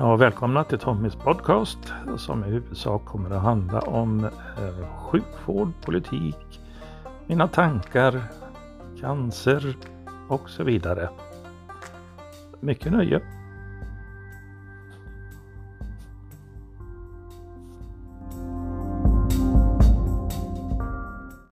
Ja, välkomna till Tommys podcast som i huvudsak kommer att handla om eh, sjukvård, politik, mina tankar, cancer och så vidare. Mycket nöje!